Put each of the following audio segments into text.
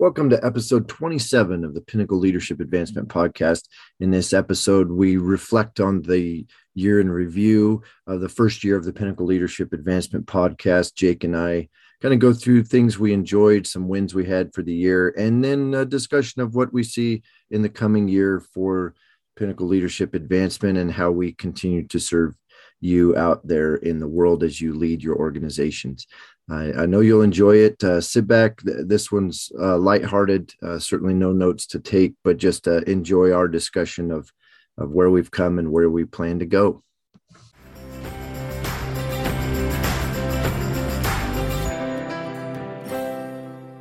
Welcome to episode 27 of the Pinnacle Leadership Advancement Podcast. In this episode, we reflect on the year in review of the first year of the Pinnacle Leadership Advancement Podcast. Jake and I kind of go through things we enjoyed, some wins we had for the year, and then a discussion of what we see in the coming year for Pinnacle Leadership Advancement and how we continue to serve you out there in the world as you lead your organizations. I, I know you'll enjoy it. Uh, sit back. This one's uh, lighthearted. Uh, certainly no notes to take, but just uh, enjoy our discussion of of where we've come and where we plan to go.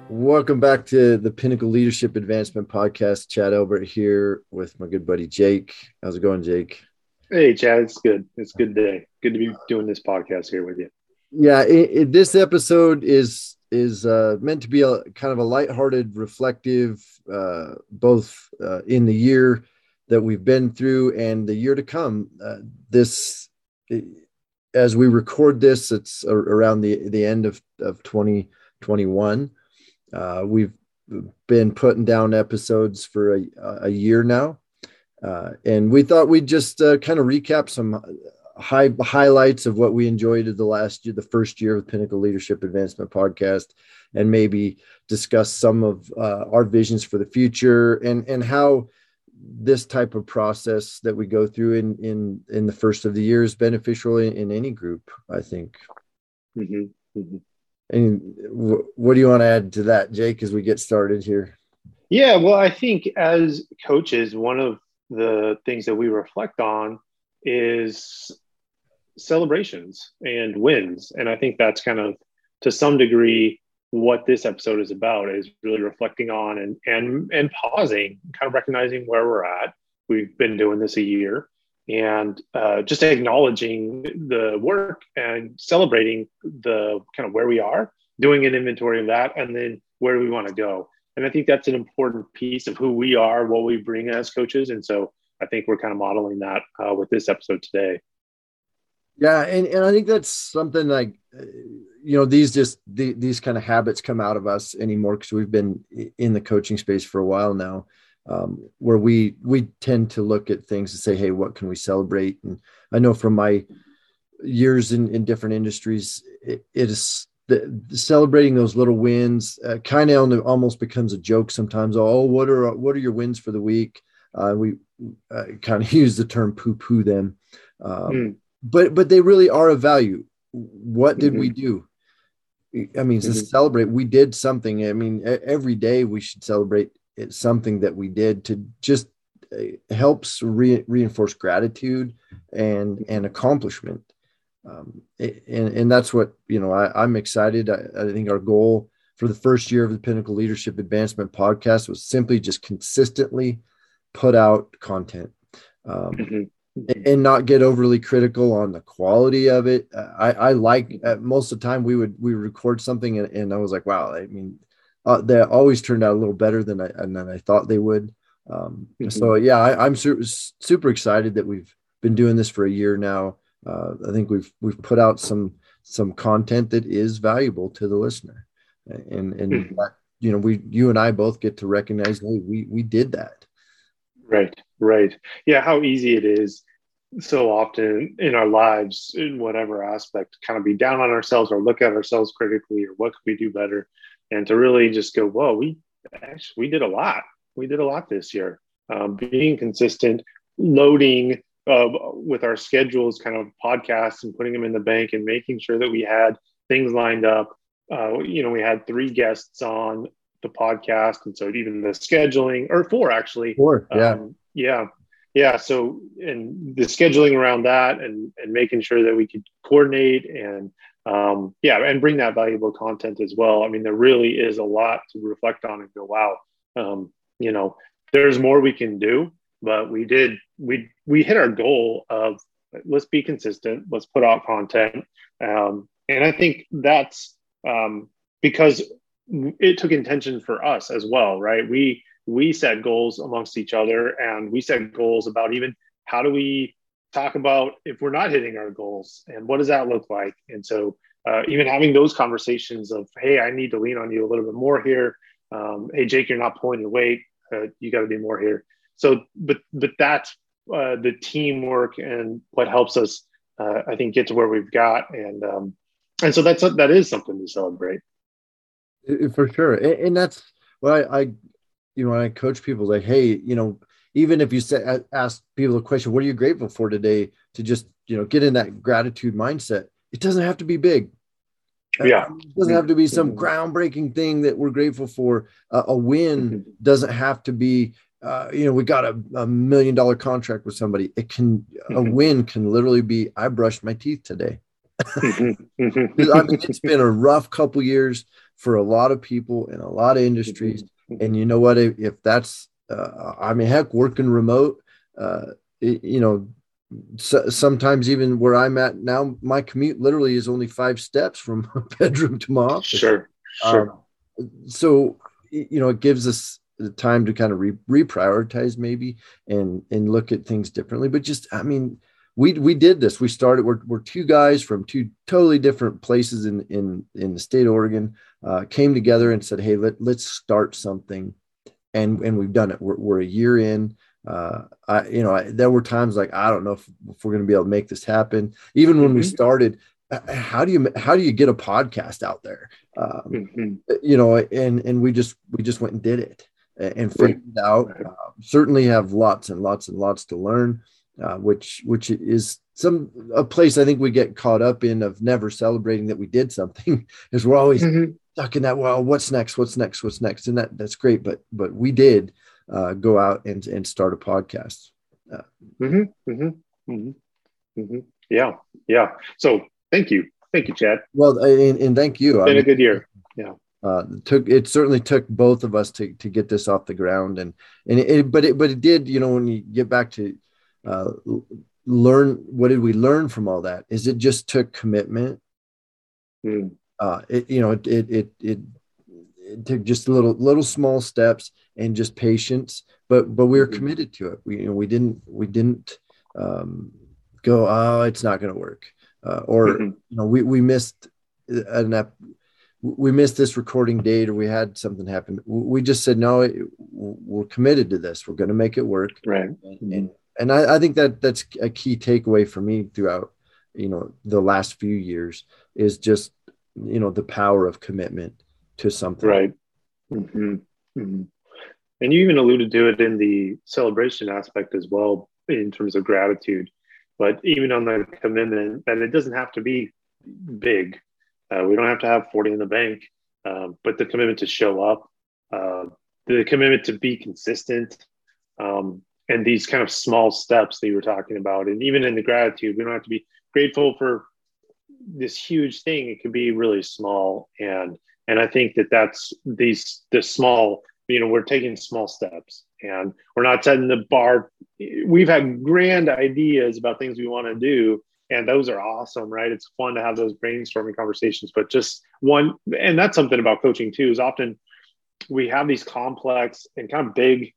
Welcome back to the Pinnacle Leadership Advancement Podcast. Chad Elbert here with my good buddy Jake. How's it going, Jake? Hey, Chad. It's good. It's good day. Good to be doing this podcast here with you yeah it, it, this episode is is uh, meant to be a kind of a lighthearted reflective uh, both uh, in the year that we've been through and the year to come. Uh, this as we record this it's around the the end of, of 2021 uh, we've been putting down episodes for a, a year now. Uh, and we thought we'd just kind of recap some high highlights of what we enjoyed of the last year, the first year of Pinnacle Leadership Advancement Podcast, and maybe discuss some of uh, our visions for the future and and how this type of process that we go through in in in the first of the year is beneficial in, in any group. I think. Mm-hmm. Mm-hmm. And w- what do you want to add to that, Jake, as we get started here? Yeah, well, I think as coaches, one of the things that we reflect on is celebrations and wins. And I think that's kind of to some degree what this episode is about is really reflecting on and and and pausing, kind of recognizing where we're at. We've been doing this a year and uh, just acknowledging the work and celebrating the kind of where we are, doing an inventory of that, and then where do we want to go. And I think that's an important piece of who we are, what we bring as coaches. And so I think we're kind of modeling that uh, with this episode today. Yeah, and, and I think that's something like uh, you know these just the, these kind of habits come out of us anymore because we've been in the coaching space for a while now, um, where we we tend to look at things and say, hey, what can we celebrate? And I know from my years in in different industries, it, it is the, celebrating those little wins uh, kind of almost becomes a joke sometimes. Oh, what are what are your wins for the week? Uh, we uh, kind of use the term poo poo them. Um, mm but but they really are of value. What did mm-hmm. we do? I mean, mm-hmm. to celebrate, we did something. I mean, every day we should celebrate something that we did to just uh, helps re- reinforce gratitude and and accomplishment. Um, and, and that's what you know. I, I'm excited. I, I think our goal for the first year of the Pinnacle Leadership Advancement podcast was simply just consistently put out content. Um, mm-hmm and not get overly critical on the quality of it. Uh, I, I like uh, most of the time we would we record something and, and I was like, wow, I mean, uh, they always turned out a little better than I than I thought they would. Um, mm-hmm. So yeah, I, am super super excited that we've been doing this for a year now. Uh, I think we've we've put out some some content that is valuable to the listener, and and mm-hmm. that, you know we you and I both get to recognize hey we we did that. Right, right. Yeah, how easy it is so often in our lives, in whatever aspect, kind of be down on ourselves or look at ourselves critically or what could we do better? And to really just go, whoa, we actually we did a lot. We did a lot this year. Um, being consistent, loading uh, with our schedules, kind of podcasts and putting them in the bank and making sure that we had things lined up. Uh, you know, we had three guests on the podcast, and so even the scheduling, or four actually. Four, yeah, um, yeah yeah so and the scheduling around that and and making sure that we could coordinate and um, yeah and bring that valuable content as well. I mean there really is a lot to reflect on and go wow um, you know there's more we can do. But we did we we hit our goal of let's be consistent. Let's put out content. Um, and i think that's um, because it took intention for us as well right? We we set goals amongst each other and we set goals about even how do we talk about if we're not hitting our goals and what does that look like and so uh, even having those conversations of hey i need to lean on you a little bit more here um, hey Jake, you're not pulling your weight. Uh, you got to do more here. So, but but that's uh, the teamwork and what helps us, uh, I think, get to where we've got, and um, and so that's that is something to celebrate. For sure, and, that's what I, I, you know, when I coach people, like, hey, you know, even if you say, ask people a question, what are you grateful for today? To just you know get in that gratitude mindset. It doesn't have to be big. Yeah, it doesn't have to be some groundbreaking thing that we're grateful for. Uh, a win mm-hmm. doesn't have to be uh, you know, we got a, a, million dollar contract with somebody. It can mm-hmm. a win can literally be I brushed my teeth today. Mm-hmm. mm-hmm. I mean, it's been a rough couple years for a lot of people in a lot of industries, mm-hmm. and you know what? If, if that's, uh, I mean, heck, working remote, uh, it, you know, so, sometimes even where I'm at now, my commute literally is only five steps from my bedroom to my office. Sure, sure. Um, so you know, it gives us the time to kind of re- reprioritize maybe and and look at things differently but just i mean we we did this we started we're, we're two guys from two totally different places in in in the state of oregon uh, came together and said hey let, let's start something and and we've done it we're, we're a year in uh, I, you know, I, there were times like I don't know if, if we're going to be able to make this happen. Even when mm-hmm. we started, how do you how do you get a podcast out there? Um, mm-hmm. You know, and and we just we just went and did it and figured it out. Uh, certainly have lots and lots and lots to learn, uh, which which is some a place I think we get caught up in of never celebrating that we did something, is we're always mm-hmm. stuck in that. Well, what's next? What's next? What's next? And that that's great, but but we did uh, go out and and start a podcast. Uh, mm-hmm, mm-hmm, mm-hmm, mm-hmm. yeah, yeah. So thank you, thank you, Chad. Well, and, and thank you. It's been I mean, a good year. Yeah uh, took it certainly took both of us to to get this off the ground and and it, but it but it did you know when you get back to uh, learn what did we learn from all that? Is it just took commitment? Mm. uh, it you know it it it, it, it took just little little small steps and just patience but but we were mm-hmm. committed to it. We you know we didn't we didn't um, go oh it's not going to work. Uh, or mm-hmm. you know we we missed an we missed this recording date or we had something happen. We just said no we're committed to this. We're going to make it work. Right. And, and, and I, I, think that that's a key takeaway for me throughout you know the last few years is just you know the power of commitment to something right mm-hmm. Mm-hmm. and you even alluded to it in the celebration aspect as well in terms of gratitude but even on the commitment that it doesn't have to be big uh, we don't have to have 40 in the bank, uh, but the commitment to show up, uh, the commitment to be consistent, um, and these kind of small steps that you were talking about. And even in the gratitude, we don't have to be grateful for this huge thing. It could be really small. And, and I think that that's these, the small, you know, we're taking small steps and we're not setting the bar. We've had grand ideas about things we want to do, and those are awesome right it's fun to have those brainstorming conversations but just one and that's something about coaching too is often we have these complex and kind of big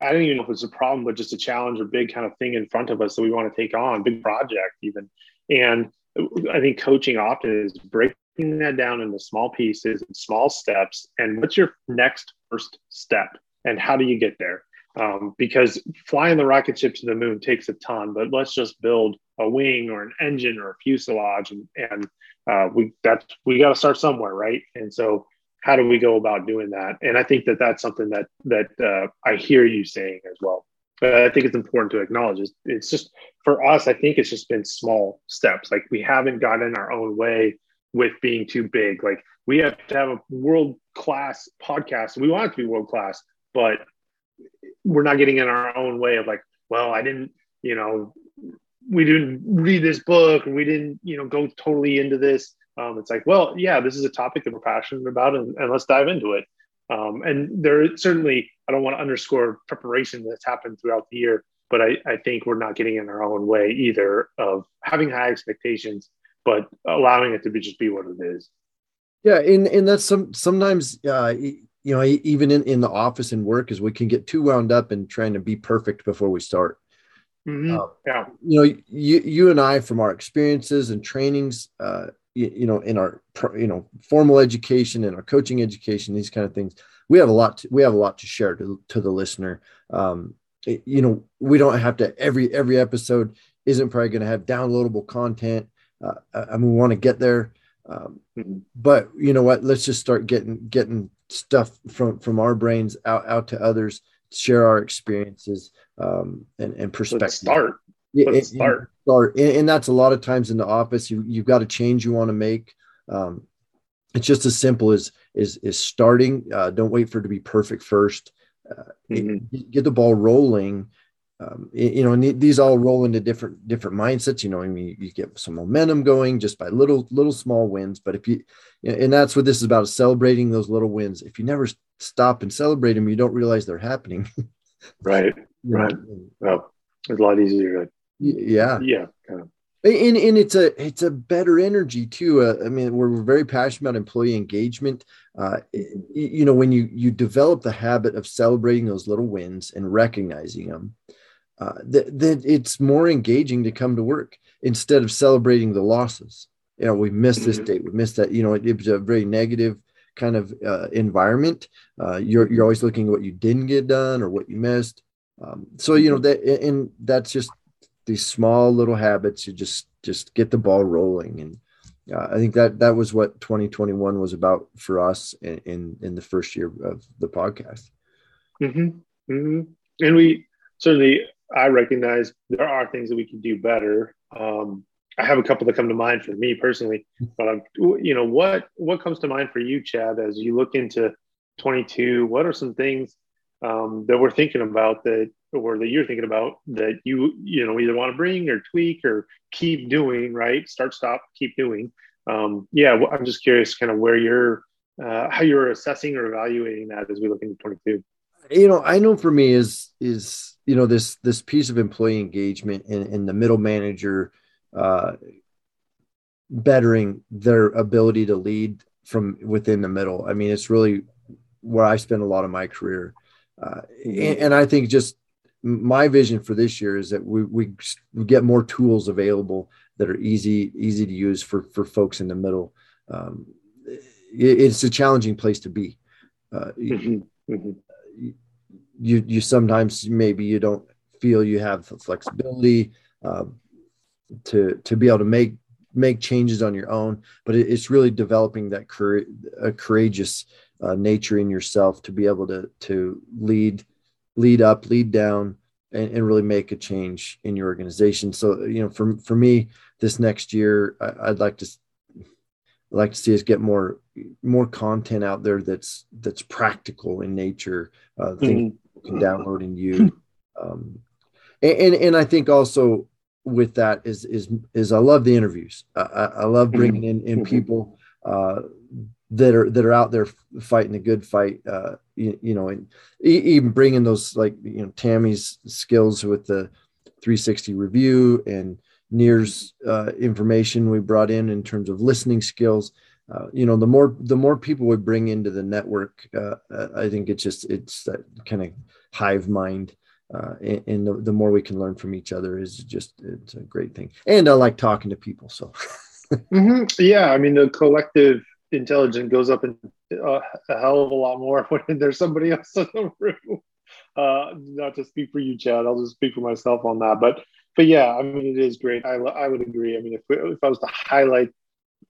i don't even know if it's a problem but just a challenge or big kind of thing in front of us that we want to take on big project even. And i think coaching often is breaking that down into small pieces and small steps and what's your next first step and how do you get there? Um, because flying the rocket ship to the moon takes a ton but let's just build a wing or an engine or a fuselage and, and uh, we that's we got to start somewhere right? And so how do we go about doing that? And i think that that's something that that uh, i hear you saying as well. But i think it's important to acknowledge it's, it's just for us i think it's just been small steps. Like we haven't gotten our own way with being too big. Like we have to have a world class podcast. We want it to be world class but we're not getting in our own way of like well i didn't you know we didn't read this book and we didn't you know go totally into this um, it's like well yeah this is a topic that we're passionate about and, and let's dive into it um, and there certainly i don't want to underscore preparation that's happened throughout the year but I, I think we're not getting in our own way either of having high expectations but allowing it to be just be what it is yeah and, and that's some sometimes uh, you know even in, in the office and work is we can get too wound up in trying to be perfect before we start Mm-hmm. Uh, yeah. You know, you, you and I, from our experiences and trainings, uh, you know in our you know formal education and our coaching education these kind of things we have a lot to, we have a lot to share to, to the listener. Um, you know we don't have to every every episode isn't probably going to have downloadable content. Uh, i mean we want to get there. Um, mm-hmm. but you know what let's just start getting getting stuff from from our brains out out to others share our experiences um, and, and perspective. let's start let's start start and, and, that's a lot of times in the office you you've got a change you want to make um, it's just as simple as is is starting uh, don't wait for it to be perfect first uh, mm-hmm. get the ball rolling um, you know, and these all roll into different different mindsets. You know, I mean, you get some momentum going just by little little small wins. But if you, and that's what this is about: celebrating those little wins. If you never stop and celebrate them, you don't realize they're happening. right. Right. Well, it's a lot easier. To, yeah. Yeah. Kind of. And, and it's a it's a better energy too. Uh, I mean, we're, very passionate about employee engagement. Uh, you know, when you you develop the habit of celebrating those little wins and recognizing them, uh, that, that it's more engaging to come to work instead of celebrating the losses. You know, we missed this mm-hmm. date, we missed that. You know, it, it was a very negative kind of uh, environment. Uh, you're you're always looking at what you didn't get done or what you missed. Um, so you know that, and that's just these small little habits. You just just get the ball rolling, and uh, I think that that was what 2021 was about for us in in, in the first year of the podcast. Mm-hmm. Mm-hmm. And we certainly I recognize there are things that we can do better. Um, I have a couple that come to mind for me personally, but I'm, you know, what what comes to mind for you, Chad, as you look into 22? What are some things um, that we're thinking about that, or that you're thinking about that you you know either want to bring or tweak or keep doing? Right, start, stop, keep doing. Um, yeah, I'm just curious, kind of where you're, uh, how you're assessing or evaluating that as we look into 22. You know, I know for me is is you know this this piece of employee engagement and, and the middle manager uh, bettering their ability to lead from within the middle. I mean, it's really where I spend a lot of my career, uh, and, and, I think just my vision for this year is that we, we get more tools available that are easy easy to use for for folks in the middle. Um, it, it's a challenging place to be. Uh, mm-hmm. Mm-hmm you you sometimes maybe you don't feel you have the flexibility uh, to to be able to make make changes on your own but it, it's really developing that cur- a courageous uh, nature in yourself to be able to to lead lead up lead down and, and, really make a change in your organization so you know for for me this next year I, would like to I'd like to see us get more more content out there that's that's practical in nature uh, mm-hmm can download and use. Um, and, and, and I think also with that is is is I love the interviews. I, I love bringing in in mm-hmm. people uh, that are that are out there fighting a good fight. Uh, you, you know, and even bringing those like you know Tammy's skills with the 360 review and near's uh, information we brought in in terms of listening skills. Uh, you know, the more the more people we bring into the network, uh, I think it's just it's that kind of hive mind. Uh, and, and the, the, more we can learn from each other is just it's a great thing. And I like talking to people. So, mm-hmm. yeah, I mean the collective intelligence goes up in, uh, a hell of a lot more when there's somebody else in the room. Uh, not to speak for you, Chad. I'll just speak for myself on that. But but yeah, I mean it is great. I I would agree. I mean if if I was to highlight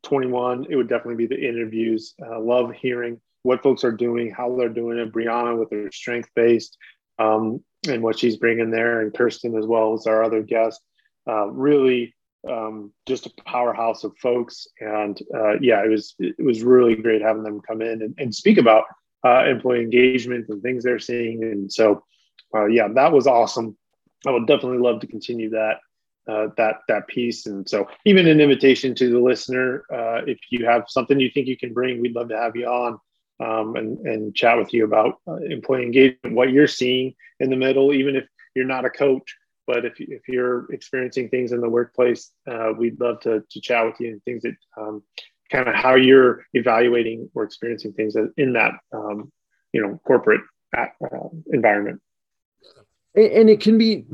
21, it would definitely be the interviews. Uh, love hearing what folks are doing, how they're doing it. Brianna with her strength based um, and what she's bringing there, and Kirsten as well as our other guest. Uh, really, um, just a powerhouse of folks, and uh, yeah, it was it was really great having them come in and, and speak about uh, employee engagement and things they're seeing. And so, uh, yeah, that was awesome. I would definitely love to continue that uh, that that piece. And so, even an invitation to the listener, uh, if you have something you think you can bring, we'd love to have you on um, and and chat with you about uh, employee engagement, what you're seeing in the middle, even if you're not a coach. But if, if you're experiencing things in the workplace, uh, we'd love to, to chat with you and things that um, kind of how you're evaluating or experiencing things in that um, you know corporate uh, environment. And it can be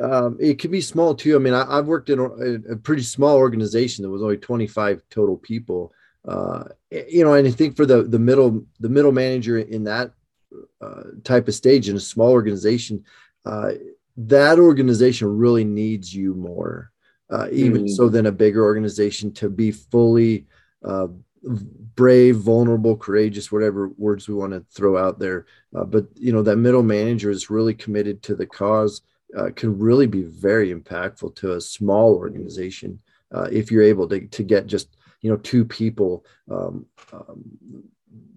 um, it can be small too. I mean, I, have worked in a, a, pretty small organization that was only 25 total people. Uh, you know, and I think for the the middle the middle manager in that uh, type of stage in a small organization, uh, that organization really needs you more, uh, even mm. so than a bigger organization to be fully uh, brave, vulnerable, courageous, whatever words we want to throw out there. Uh, but you know, that middle manager is really committed to the cause. Uh, can really be very impactful to a small organization uh, if you're able to, to get just you know two people um, um,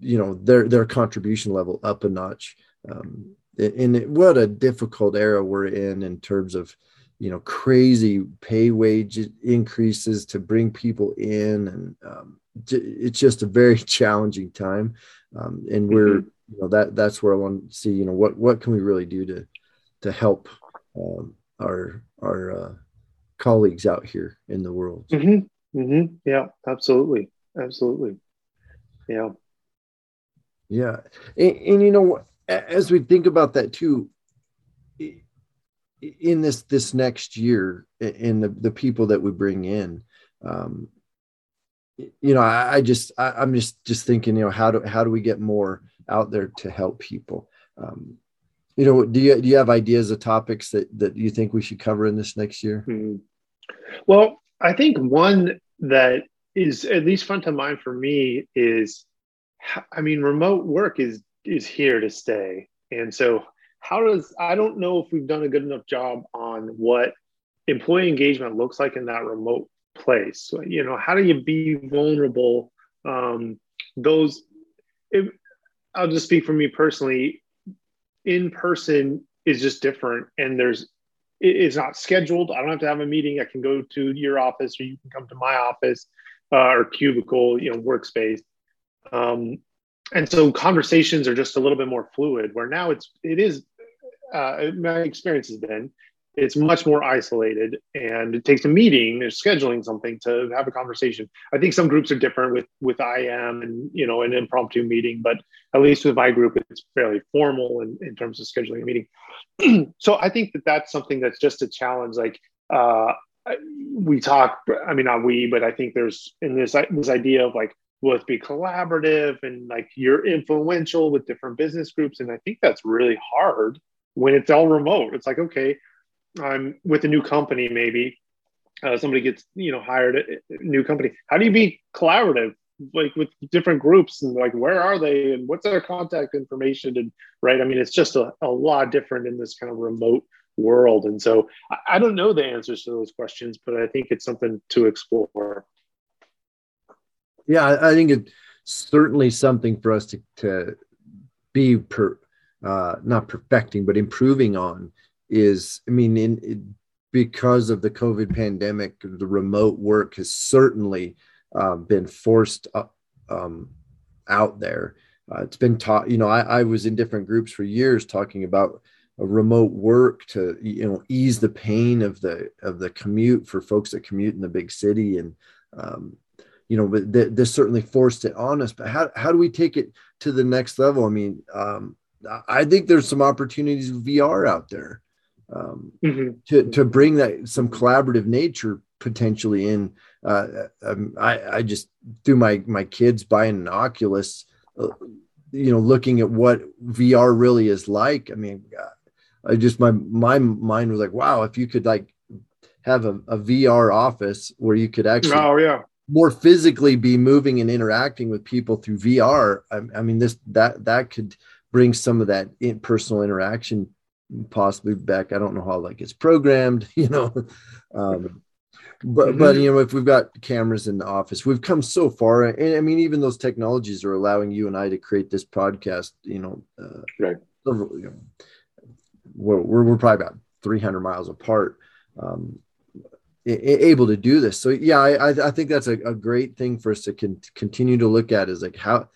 you know their their contribution level up a notch um, and what a difficult era we're in in terms of you know crazy pay wage increases to bring people in and um, it's just a very challenging time. Um, and we're mm-hmm. you know that that's where i want to see you know what what can we really do to to help um, our our uh, colleagues out here in the world. Mm-hmm. Mm-hmm. yeah absolutely. Absolutely. Yeah. Yeah. And, and you know as we think about that too in this this next year in the, the people that we bring in um, you know, I, I just I, am just just thinking, you know, how do how do we get more out there to help people? Um, you know, do you do you have ideas of topics that that you think we should cover in this next year? Mm-hmm. Well, I think one that is at least front of mind for me is, I mean, remote work is is here to stay, and so how does I don't know if we've done a good enough job on what employee engagement looks like in that remote place. You know how do you be vulnerable? Um, those it, i'll just speak for me personally in person is just different and there's it's not scheduled. I don't have to have a meeting. I can go to your office or you can come to my office uh, or cubicle you know workspace. Um, and so conversations are just a little bit more fluid where now it's it is uh, my experience has been it's much more isolated and it takes a meeting or scheduling something to have a conversation. I think some groups are different with with im and you know an impromptu meeting but at least with my group it's fairly formal in, in terms of scheduling a meeting. So i think that that's something that's just a challenge like uh, we talk i mean not we but i think there's in this this idea of like let's be collaborative and like you're influential with different business groups and i think that's really hard when it's all remote it's like okay I'm with a new company, maybe uh, somebody gets you know hired a new company. How do you be collaborative, like with different groups, and like where are they, and what's their contact information, and right? I mean, it's just a, a lot different in this kind of remote world, and so I, I don't know the answers to those questions, but I think it's something to explore. Yeah, I, think it's certainly something for us to to be per, uh, not perfecting, but improving on is i mean in, in because of the covid pandemic the remote work has certainly uh, been forced up, um, out there. Uh, it's been taught you know I, I was in different groups for years talking about remote work to you know ease the pain of the of the commute for folks that commute in the big city and um, you know but th- this certainly forced it on us but how, how do we take it to the next level i mean um, i think there's some opportunities with vr out there um, mm-hmm. to to bring that some collaborative nature potentially in. Uh, um, I I just through my my kids buying an Oculus, uh, you know, looking at what VR really is like. I mean, I just my my mind was like, wow, if you could like have a, a VR office where you could actually oh yeah more physically be moving and interacting with people through VR. I, I mean, this that that could bring some of that in personal interaction possibly back. I don't know how like it's programmed, you know. Um, but mm-hmm. but you know, if we've got cameras in the office, we've come so far. And I mean, even those technologies are allowing you and I to create this podcast. You know, uh, right? You know, we're, we're, we're probably about 300 miles apart. Um, able to do this. So yeah, I, I think that's a, a great thing for us to con- continue to look at is like how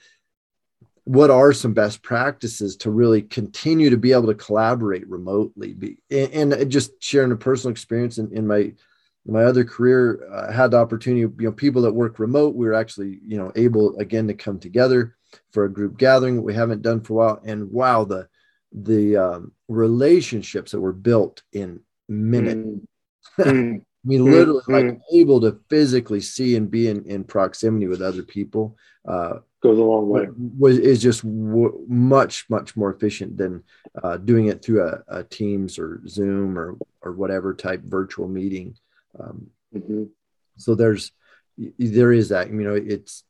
what are some best practices to really continue to be able to collaborate remotely be, and, and, just sharing a personal experience in, in my in my other career i uh, had the opportunity you know people that work remote we were actually you know able again to come together for a group gathering we haven't done for a while and wow the the um, relationships that were built in minute. Mm-hmm. I mean, literally, mm-hmm. like able to physically see and be in, in proximity with other people uh, goes a long way. Was is just w- much much more efficient than uh, doing it through a, a, Teams or Zoom or or whatever type virtual meeting. Um, mm-hmm. So there's there is that you know it's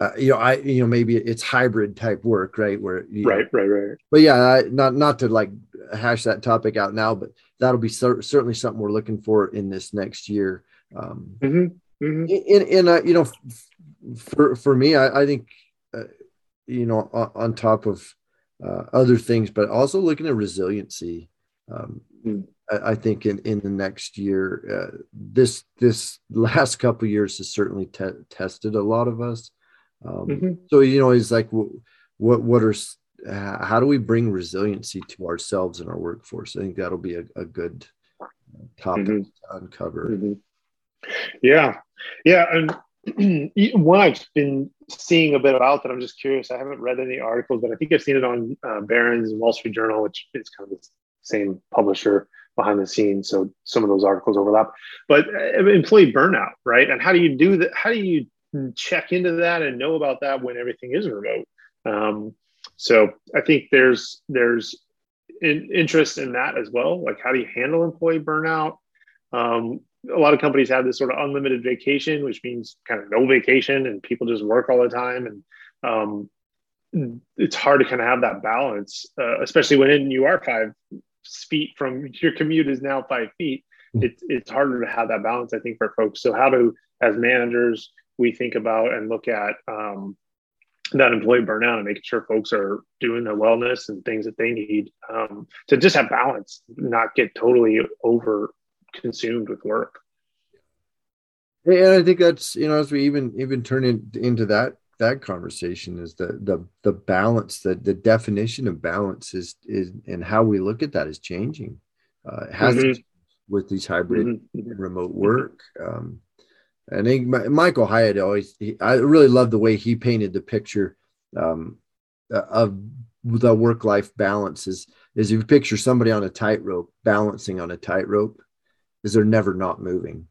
uh, you know, I, you know, maybe it's hybrid type work, right? Where, right, know, right, right. But yeah, I, not, not to like hash that topic out now, but that'll be cer- certainly something we're looking for in this next year. Um, mm-hmm, mm-hmm. In, in, uh, you know, for, for me, I, I think, uh, you know, on, on top of uh, other things, but also looking at resiliency. Um, mm. I, I, think in, in the next year, uh, this, this last couple years has certainly te- tested a lot of us. Um, mm-hmm. So you know, it's like what what are how do we bring resiliency to ourselves and our workforce? I think that'll be a, a good topic mm-hmm. to uncover. Mm-hmm. Yeah, yeah, and one I've been seeing a bit about that. I'm just curious. I haven't read any articles, but I think I've seen it on uh, Barron's and Wall Street Journal, which is kind of the same publisher behind the scenes. So some of those articles overlap. But uh, employee burnout, right? And how do you do that? How do you check into that and know about that when everything is remote. Um, so I think there's there's in, interest in that as well. Like how do you handle employee burnout? Um, a lot of companies have this sort of unlimited vacation, which means kind of no vacation and people just work all the time. And um, it's hard to kind of have that balance, uh, especially when you are five feet from your commute is now five feet. Hmm. It's it's harder to have that balance, I think, for folks. So how do as managers we think about and look at um, that employee burnout and making sure folks are doing their wellness and things that they need um, to just have balance, not get totally over consumed with work. And I think that's you know as we even even turn in, into that that conversation is the the the balance the the definition of balance is is and how we look at that is changing. Uh, has mm-hmm. with these hybrid mm-hmm. remote work. Um, I think Michael Hyatt always, he, I really love the way he painted the picture um, uh, of the work life balance is, is you picture somebody on a tightrope balancing on a tightrope is they're never not moving.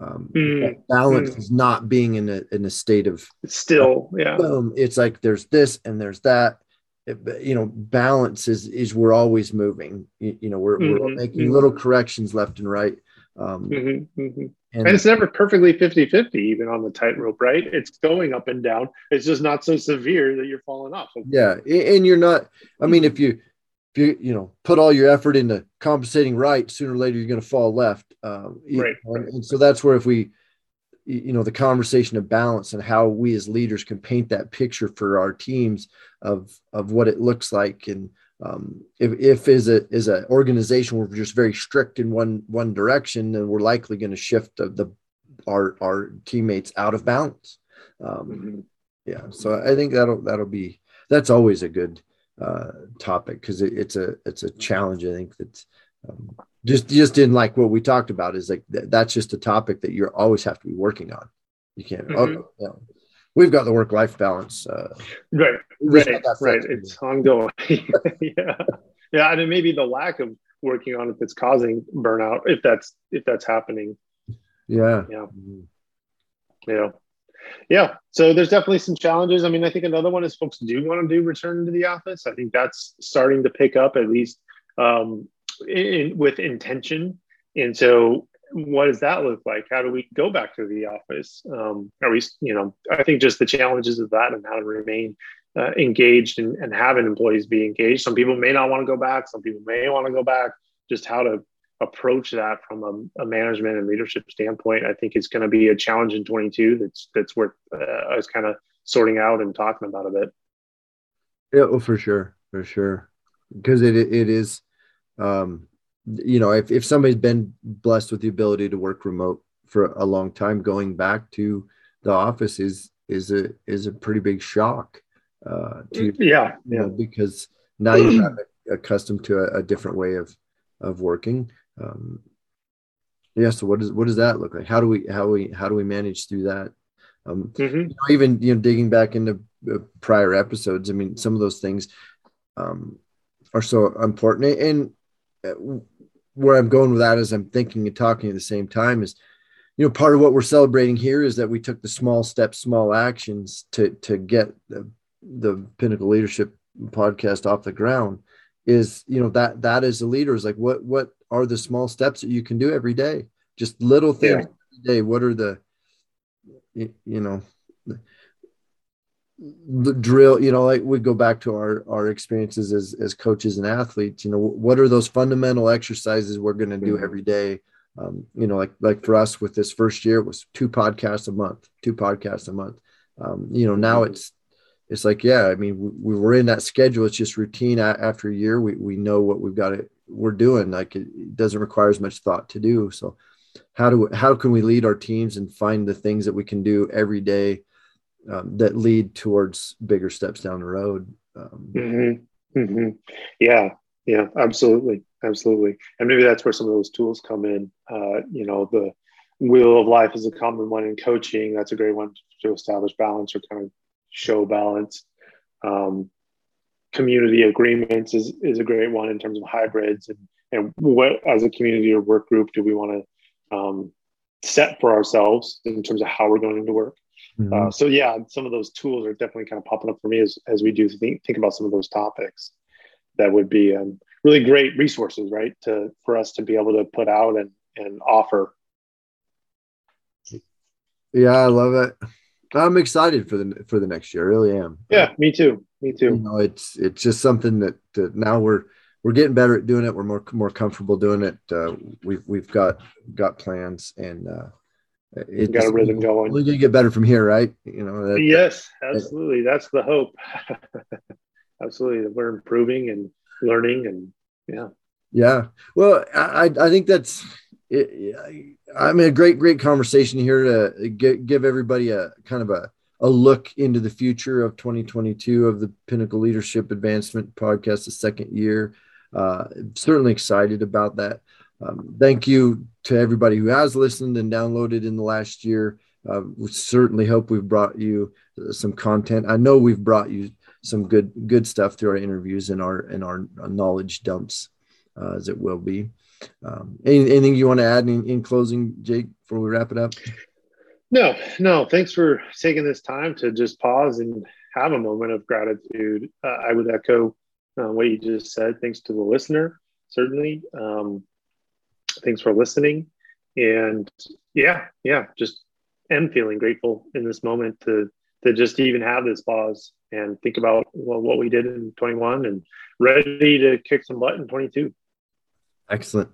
Um, mm, balance mm. is not being in a, in a state of still, yeah. Boom. It's like there's this and there's that. It, you know, balance is is we're always moving. You, you know, we're, mm-hmm, we're making mm-hmm. little corrections left and right. Um, mm-hmm, mm-hmm. And, and, it's never perfectly 50 50, even on the tightrope, right? It's going up and down. It's just not so severe that you're falling off. Yeah. And you're not, I mean, if you, if you, you know, put all your effort into compensating right, sooner or later you're going to fall left. Um, right, and, and so that's where if we, you know, the conversation of balance and how we as leaders can paint that picture for our teams of, of what it looks like and, um, if, if is a is an organization we're just very strict in one one direction, then we're likely going to shift the, the, our our teammates out of balance. Um, mm-hmm. Yeah, so I think that'll that'll be that's always a good uh, topic because it, it's a it's a challenge. I think that's um, just just in like what we talked about is like th- that's just a topic that you always have to be working on. You can't. Oh, mm-hmm. Oh, know, we've got the work life balance. Uh, right, right, right. It's ongoing. yeah, yeah, and it may be the lack of working on it that's causing burnout if that's if that's happening. Yeah, yeah, mm-hmm. yeah. Yeah, so there's definitely some challenges. I mean, I think another one is folks do want to do return to the office. I think that's starting to pick up at least um, in, with intention. And so what does that look like? How do we go back to the office? Um, are we, you know, I think just the challenges of that and how to remain uh, engaged and, and having employees be engaged. Some people may not want to go back. Some people may want to go back. Just how to approach that from a, a management and leadership standpoint, I think is going to be a challenge in 22. That's that's worth uh, us kind of sorting out and talking about a bit. Yeah, well, for sure, for sure, because it it is. Um, you know, if, if somebody's been blessed with the ability to work remote for a long time, going back to the office is is a is a pretty big shock. Uh, to yeah, you know, because now you're accustomed to a, a, different way of of working. Um, yeah. So what does what does that look like? How do we how we how do we manage through that? Um, mm-hmm. you know, even you know digging back into uh, prior episodes. I mean, some of those things um, are so important and uh, where I'm going with that as I'm thinking and talking at the same time is, you know, part of what we're celebrating here is that we took the small steps, small actions to to get the, the pinnacle leadership podcast off the ground. Is you know that that is the leader is like what what are the small steps that you can do every day? Just little things yeah. every day. What are the you, you know the drill you know like we go back to our our experiences as as coaches and athletes you know what are those fundamental exercises we're going to do mm-hmm. every day? Um, you know like like for us with this first year it was two podcasts a month two podcasts a month. Um, you know now mm-hmm. it's it's like yeah i mean we, we were in that schedule. It's just routine after a year we, we know what we've got to we're doing. Like it, it doesn't require as much thought to do. So how do how can we lead our teams and find the things that we can do every day um, that lead towards bigger steps down the road. Um, mm-hmm. Mm-hmm. Yeah, yeah, absolutely, absolutely. And maybe that's where some of those tools come in. Uh, you know, the wheel of life is a common one in coaching. That's a great one to establish balance or kind of show balance. Um, community agreements is, is a great one in terms of hybrids and, and what as a community or work group do we want to um, set for ourselves in terms of how we're going to work Mm-hmm. Uh, so yeah, some of those tools are definitely kind of popping up for me as, as we do think, think about some of those topics that would be um, really great resources, right? To, for us to be able to put out and, and offer. Yeah, I love it. I'm excited for the for the next year. I really am. Yeah, me too. Me too. You know, it's it's just something that, that now we're we're getting better at doing it. We're more more comfortable doing it. Uh, we've we've got got plans, and uh, it got a rhythm going. We're gonna get better from here, right? You know. That, yes, absolutely. That's the hope. absolutely, we're improving and learning, and yeah. Yeah. Well, I I think that's. It, I mean, a great great conversation here to get, give everybody a kind of a a look into the future of 2022 of the Pinnacle Leadership Advancement podcast, the second year. Uh, certainly excited about that. Um, thank you to everybody who has listened and downloaded in the last year. Uh, we certainly hope we've brought you uh, some content. I know we've brought you some good good stuff through our interviews and our and our knowledge dumps, uh, as it will be. Um, anything you want to add in, in closing, Jake, before we wrap it up? No, no. Thanks for taking this time to just pause and have a moment of gratitude. Uh, I would echo uh, what you just said. Thanks to the listener, certainly. Um, thanks for listening. And yeah, yeah, just am feeling grateful in this moment to to just even have this pause and think about well, what we did in 21 and ready to kick some butt in 22. Excellent.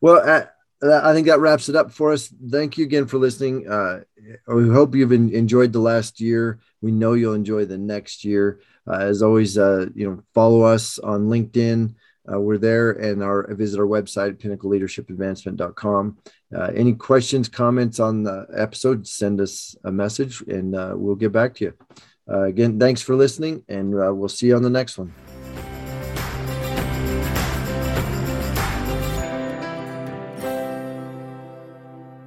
Well, uh, I think that wraps it up for us. Thank you again for listening. Uh, we hope you've enjoyed the last year. We know you'll enjoy the next year. Uh, as always, uh, you know, follow us on LinkedIn. Uh, we're there and our visit our website pinnacleleadershipadvancement.com uh, any questions comments on the episode send us a message and uh, we'll get back to you. Uh, again thanks for listening and uh, we'll see you on the next one